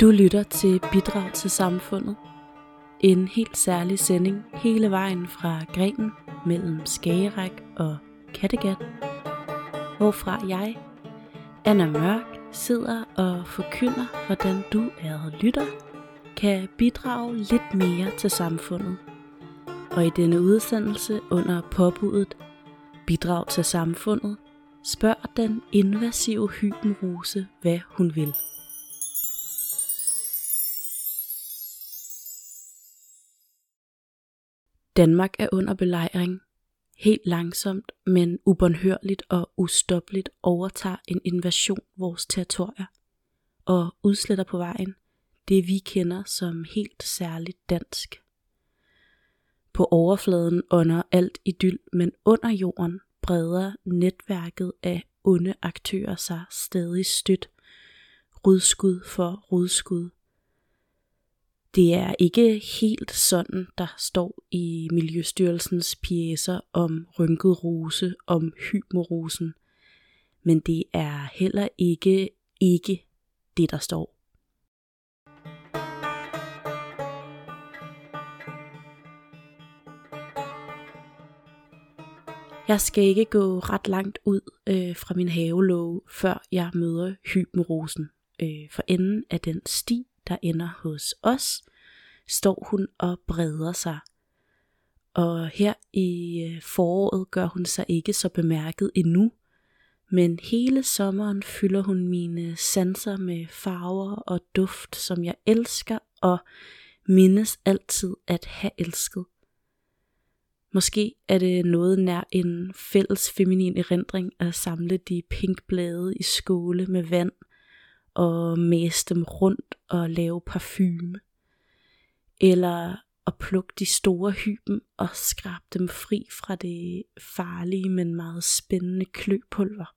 Du lytter til Bidrag til Samfundet. En helt særlig sending hele vejen fra Grenen mellem Skagerak og Kattegat, hvorfra jeg, Anna Mørk, sidder og forkynder, hvordan du, ærede lytter, kan bidrage lidt mere til samfundet. Og i denne udsendelse under påbuddet Bidrag til samfundet, spørger den invasive hybenrose, hvad hun vil. Danmark er under belejring. Helt langsomt, men ubåndhørligt og ustoppeligt overtager en invasion vores territorier og udsletter på vejen det vi kender som helt særligt dansk. På overfladen under alt idyll, men under jorden breder netværket af onde aktører sig stadig stødt, Rudskud for rudskud, det er ikke helt sådan, der står i Miljøstyrelsens pjæser om rynket rose, om hymorusen. Men det er heller ikke ikke det, der står. Jeg skal ikke gå ret langt ud øh, fra min havelåge, før jeg møder hybenrosen. Øh, for enden af den sti, der ender hos os, står hun og breder sig. Og her i øh, foråret gør hun sig ikke så bemærket endnu, men hele sommeren fylder hun mine sanser med farver og duft, som jeg elsker og mindes altid at have elsket. Måske er det noget nær en fælles feminin erindring at samle de pinkblade i skåle med vand og mæse dem rundt og lave parfume. Eller at plukke de store hyben og skrabe dem fri fra det farlige, men meget spændende kløpulver.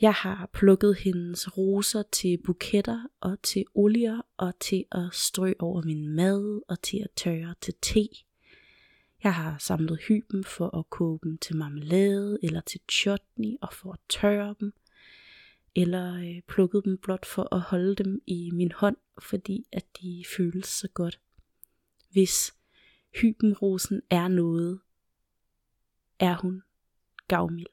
Jeg har plukket hendes roser til buketter og til olier og til at strø over min mad og til at tørre til te. Jeg har samlet hyben for at koge dem til marmelade eller til chutney og for at tørre dem. Eller øh, plukket dem blot for at holde dem i min hånd, fordi at de føles så godt. Hvis hybenrosen er noget, er hun gavmild.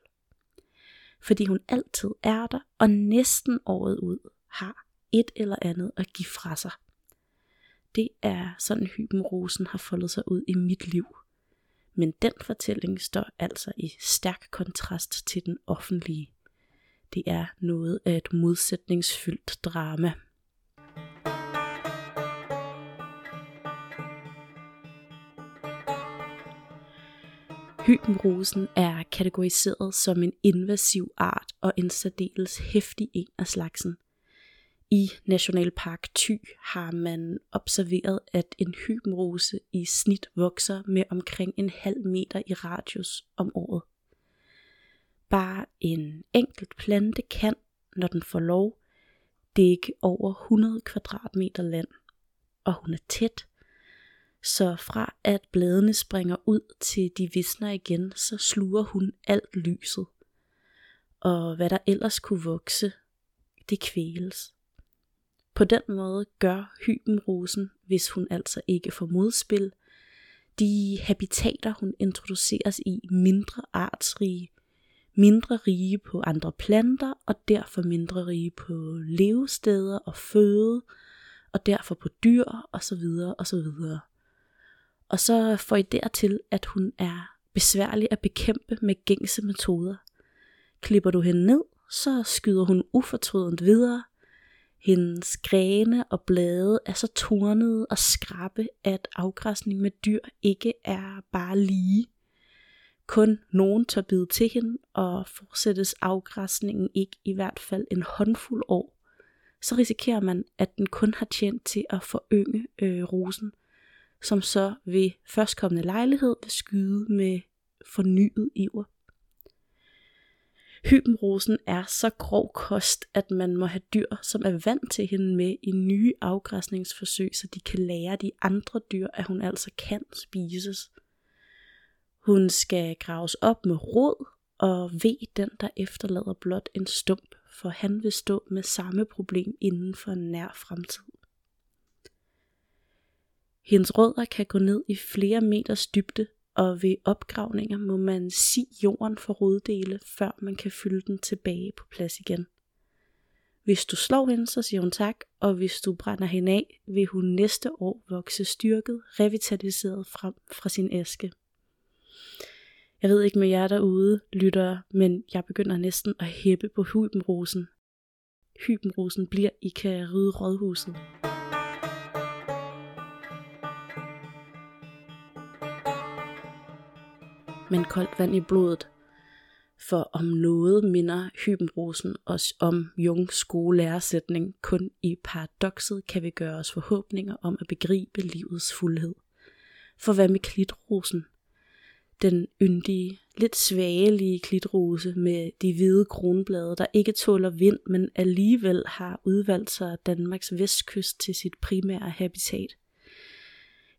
Fordi hun altid er der, og næsten året ud har et eller andet at give fra sig. Det er sådan hybenrosen har foldet sig ud i mit liv. Men den fortælling står altså i stærk kontrast til den offentlige. Det er noget af et modsætningsfyldt drama. Hybenrosen er kategoriseret som en invasiv art og en særdeles hæftig en af slagsen – i Nationalpark Thy har man observeret, at en hybenrose i snit vokser med omkring en halv meter i radius om året. Bare en enkelt plante kan, når den får lov, dække over 100 kvadratmeter land, og hun er tæt, så fra at bladene springer ud til de visner igen, så sluger hun alt lyset. Og hvad der ellers kunne vokse, det kvæles. På den måde gør hybenrosen, hvis hun altså ikke får modspil, de habitater, hun introduceres i, mindre artsrige, mindre rige på andre planter, og derfor mindre rige på levesteder og føde, og derfor på dyr, og så videre, og så videre. Og så får I dertil, at hun er besværlig at bekæmpe med gængse metoder. Klipper du hende ned, så skyder hun ufortrødent videre, hendes grene og blade er så tornede og skrappe, at afgræsning med dyr ikke er bare lige. Kun nogen tør bide til hende, og fortsættes afgræsningen ikke i hvert fald en håndfuld år, så risikerer man, at den kun har tjent til at forynge øh, rosen, som så ved førstkommende lejlighed vil skyde med fornyet iver. Hybenrosen er så grov kost, at man må have dyr, som er vant til hende med i nye afgræsningsforsøg, så de kan lære de andre dyr, at hun altså kan spises. Hun skal graves op med rod, og ved den, der efterlader blot en stump for han vil stå med samme problem inden for en nær fremtid. Hendes rødder kan gå ned i flere meters dybde, og ved opgravninger må man si jorden for roddele, før man kan fylde den tilbage på plads igen. Hvis du slår hende, så siger hun tak, og hvis du brænder hende af, vil hun næste år vokse styrket, revitaliseret frem fra sin æske. Jeg ved ikke med jer derude, lytter, men jeg begynder næsten at hæppe på hybenrosen. Hybenrosen bliver i rydde rådhuset. Men koldt vand i blodet, for om noget minder Hybenrosen os om Jungs skolelæresætning, kun i paradokset kan vi gøre os forhåbninger om at begribe livets fuldhed. For hvad med klitrosen? Den yndige, lidt svagelige klitrose med de hvide kronblade, der ikke tåler vind, men alligevel har udvalgt sig Danmarks vestkyst til sit primære habitat.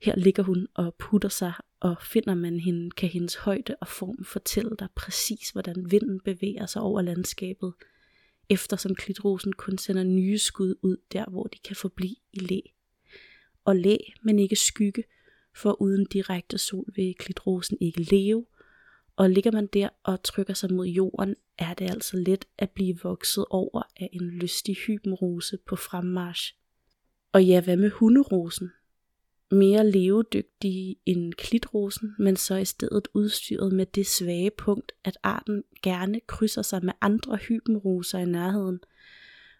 Her ligger hun og putter sig, og finder man hende, kan hendes højde og form fortælle dig præcis, hvordan vinden bevæger sig over landskabet, eftersom klitrosen kun sender nye skud ud der, hvor de kan forblive i læ. Og læ, men ikke skygge, for uden direkte sol vil klitrosen ikke leve, og ligger man der og trykker sig mod jorden, er det altså let at blive vokset over af en lystig hybenrose på fremmarsch. Og ja, hvad med hunderosen? mere levedygtige end klitrosen, men så i stedet udstyret med det svage punkt, at arten gerne krydser sig med andre hybenroser i nærheden,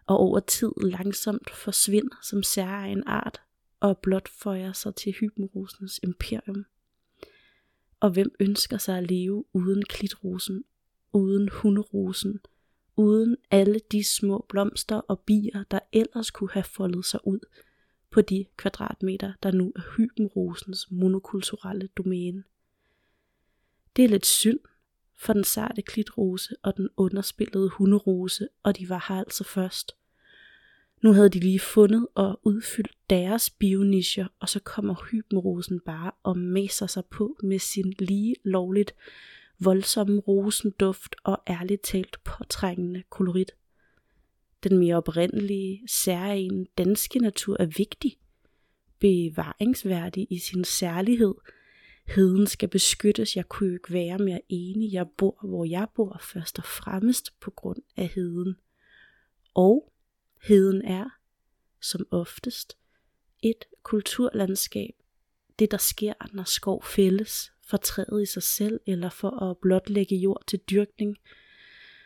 og over tid langsomt forsvinder som særegen art, og blot føjer sig til hybenrosens imperium. Og hvem ønsker sig at leve uden klitrosen, uden hunderosen, uden alle de små blomster og bier, der ellers kunne have foldet sig ud – på de kvadratmeter, der nu er hybenrosens monokulturelle domæne. Det er lidt synd for den sarte klitrose og den underspillede hunderose, og de var her altså først. Nu havde de lige fundet og udfyldt deres bionischer, og så kommer hybenrosen bare og mæser sig på med sin lige lovligt voldsomme rosenduft og ærligt talt påtrængende kolorit. Den mere oprindelige, særlige danske natur er vigtig, bevaringsværdig i sin særlighed. Heden skal beskyttes, jeg kunne ikke være mere enig, jeg bor, hvor jeg bor, først og fremmest på grund af heden. Og heden er, som oftest, et kulturlandskab. Det, der sker, når skov fældes, for træet i sig selv, eller for at blotlægge jord til dyrkning –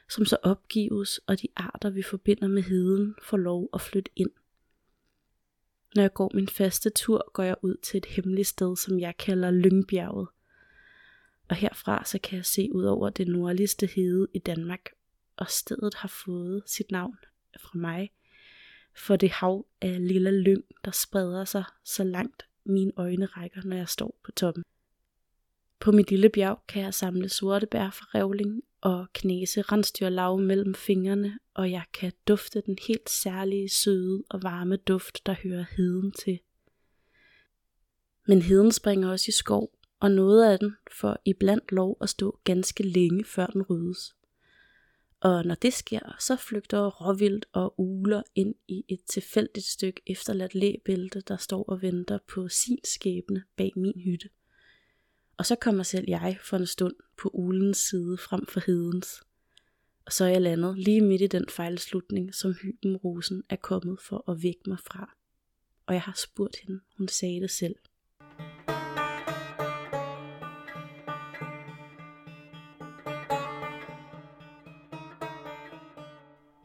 som så opgives, og de arter, vi forbinder med heden, får lov at flytte ind. Når jeg går min faste tur, går jeg ud til et hemmeligt sted, som jeg kalder Lyngbjerget. Og herfra så kan jeg se ud over det nordligste hede i Danmark, og stedet har fået sit navn fra mig, for det hav af lille lyng, der spreder sig så langt mine øjne rækker, når jeg står på toppen. På mit lille bjerg kan jeg samle sorte bær fra revling og knæse rensdyrlav mellem fingrene, og jeg kan dufte den helt særlige søde og varme duft, der hører heden til. Men heden springer også i skov, og noget af den får iblandt lov at stå ganske længe, før den ryddes. Og når det sker, så flygter råvildt og uler ind i et tilfældigt stykke efterladt læbælte, der står og venter på sin skæbne bag min hytte. Og så kommer selv jeg for en stund på ulens side frem for hedens. Og så er jeg landet lige midt i den fejlslutning, som hybenrosen er kommet for at vække mig fra. Og jeg har spurgt hende, hun sagde det selv.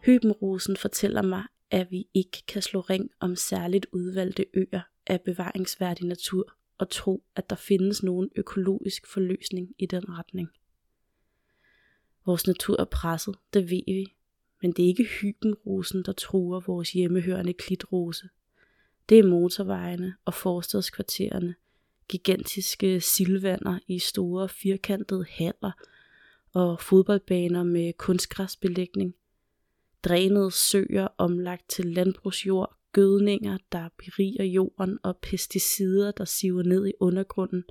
Hybenrosen fortæller mig, at vi ikke kan slå ring om særligt udvalgte øer af bevaringsværdig natur, og tro, at der findes nogen økologisk forløsning i den retning. Vores natur er presset, det ved vi, men det er ikke hybenrosen, der truer vores hjemmehørende klitrose. Det er motorvejene og forstadskvartererne, gigantiske silvander i store firkantede haller og fodboldbaner med kunstgræsbelægning, drænede søer omlagt til landbrugsjord gødninger, der beriger jorden, og pesticider, der siver ned i undergrunden.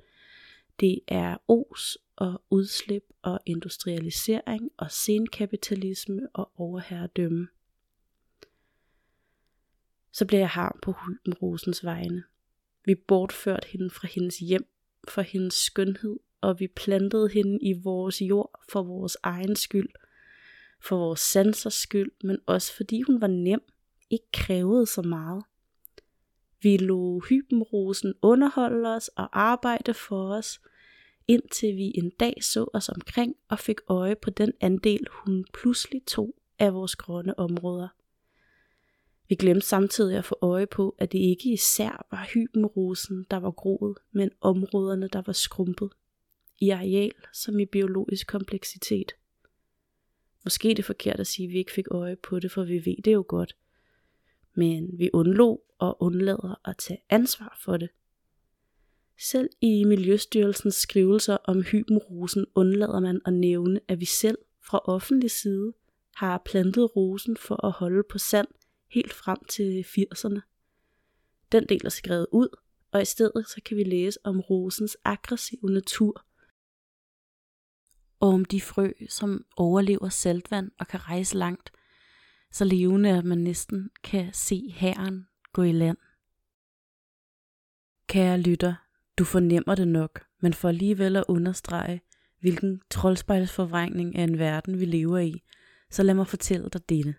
Det er os og udslip og industrialisering og senkapitalisme og overherredømme. Så bliver jeg harm på Rosens vegne. Vi bortførte hende fra hendes hjem, for hendes skønhed, og vi plantede hende i vores jord for vores egen skyld, for vores sansers skyld, men også fordi hun var nem, ikke krævede så meget. Vi lå hybenrosen underholde os og arbejde for os, indtil vi en dag så os omkring og fik øje på den andel, hun pludselig tog af vores grønne områder. Vi glemte samtidig at få øje på, at det ikke især var hybenrosen, der var groet, men områderne, der var skrumpet. I areal som i biologisk kompleksitet. Måske er det forkert at sige, at vi ikke fik øje på det, for vi ved det jo godt. Men vi undlod og undlader at tage ansvar for det. Selv i Miljøstyrelsens skrivelser om hybenrosen undlader man at nævne, at vi selv fra offentlig side har plantet rosen for at holde på sand helt frem til 80'erne. Den del er skrevet ud, og i stedet så kan vi læse om rosens aggressive natur, og om de frø, som overlever saltvand og kan rejse langt, så levende at man næsten kan se herren gå i land. Kære lytter, du fornemmer det nok, men for alligevel at understrege, hvilken troldspejlsforvrængning af en verden vi lever i, så lad mig fortælle dig dette.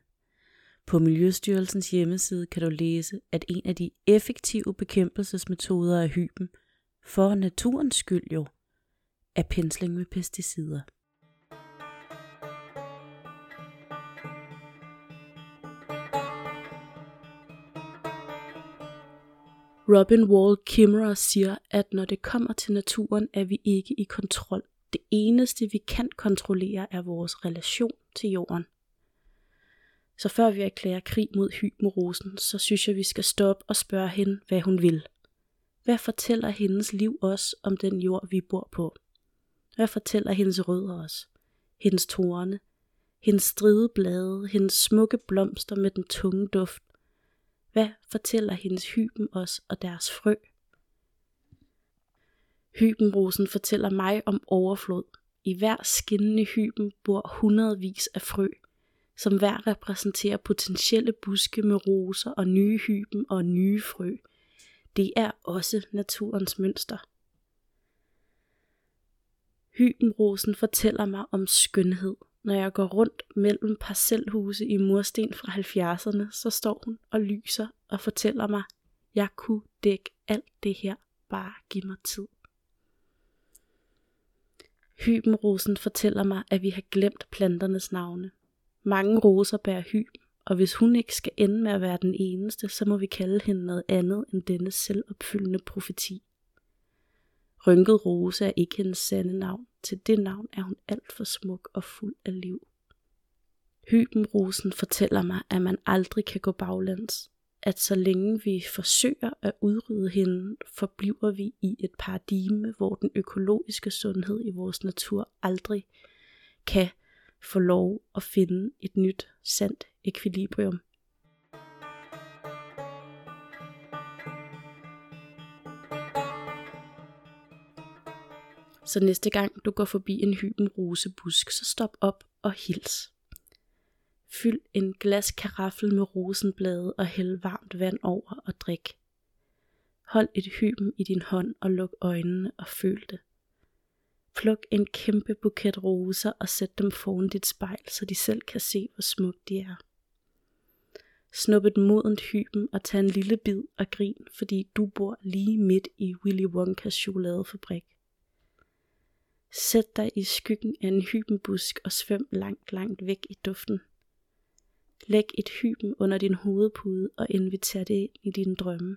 På Miljøstyrelsens hjemmeside kan du læse, at en af de effektive bekæmpelsesmetoder er hyben, for naturens skyld jo, er pensling med pesticider. Robin Wall Kimmerer siger, at når det kommer til naturen, er vi ikke i kontrol. Det eneste vi kan kontrollere er vores relation til jorden. Så før vi erklærer krig mod hybenrosen, så synes jeg, vi skal stoppe og spørge hende, hvad hun vil. Hvad fortæller hendes liv os om den jord, vi bor på? Hvad fortæller hendes rødder os? Hendes tårne? Hendes stride blade? Hendes smukke blomster med den tunge duft? Hvad fortæller hendes hyben os og deres frø? Hybenrosen fortæller mig om overflod. I hver skinnende hyben bor hundredvis af frø, som hver repræsenterer potentielle buske med roser og nye hyben og nye frø. Det er også naturens mønster. Hybenrosen fortæller mig om skønhed. Når jeg går rundt mellem parcelhuse i mursten fra 70'erne, så står hun og lyser og fortæller mig, jeg kunne dække alt det her, bare giv mig tid. Hybenrosen fortæller mig, at vi har glemt planternes navne. Mange roser bærer hyben, og hvis hun ikke skal ende med at være den eneste, så må vi kalde hende noget andet end denne selvopfyldende profeti. Rynket Rose er ikke hendes sande navn. Til det navn er hun alt for smuk og fuld af liv. Hybenrosen fortæller mig, at man aldrig kan gå baglands. At så længe vi forsøger at udrydde hende, forbliver vi i et paradigme, hvor den økologiske sundhed i vores natur aldrig kan få lov at finde et nyt, sandt ekvilibrium. Så næste gang du går forbi en hyben rosebusk, så stop op og hils. Fyld en glas karaffel med rosenblade og hæld varmt vand over og drik. Hold et hyben i din hånd og luk øjnene og føl det. Pluk en kæmpe buket roser og sæt dem foran dit spejl, så de selv kan se, hvor smukt de er. Snup et modent hyben og tag en lille bid og grin, fordi du bor lige midt i Willy Wonkas chokoladefabrik. Sæt dig i skyggen af en hybenbusk og svøm langt, langt væk i duften. Læg et hyben under din hovedpude og inviter det ind i dine drømme.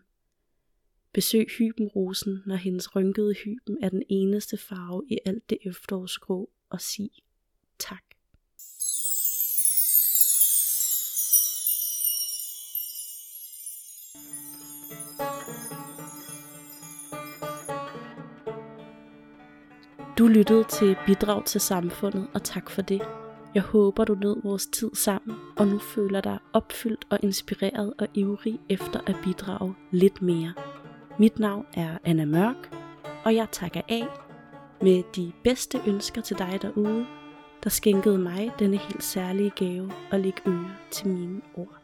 Besøg hybenrosen, når hendes rynkede hyben er den eneste farve i alt det efterårsgrå, og sig tak. Du lyttede til Bidrag til samfundet, og tak for det. Jeg håber, du nød vores tid sammen, og nu føler dig opfyldt og inspireret og ivrig efter at bidrage lidt mere. Mit navn er Anna Mørk, og jeg takker af. Med de bedste ønsker til dig derude, der skænkede mig denne helt særlige gave og lægge øre til mine ord.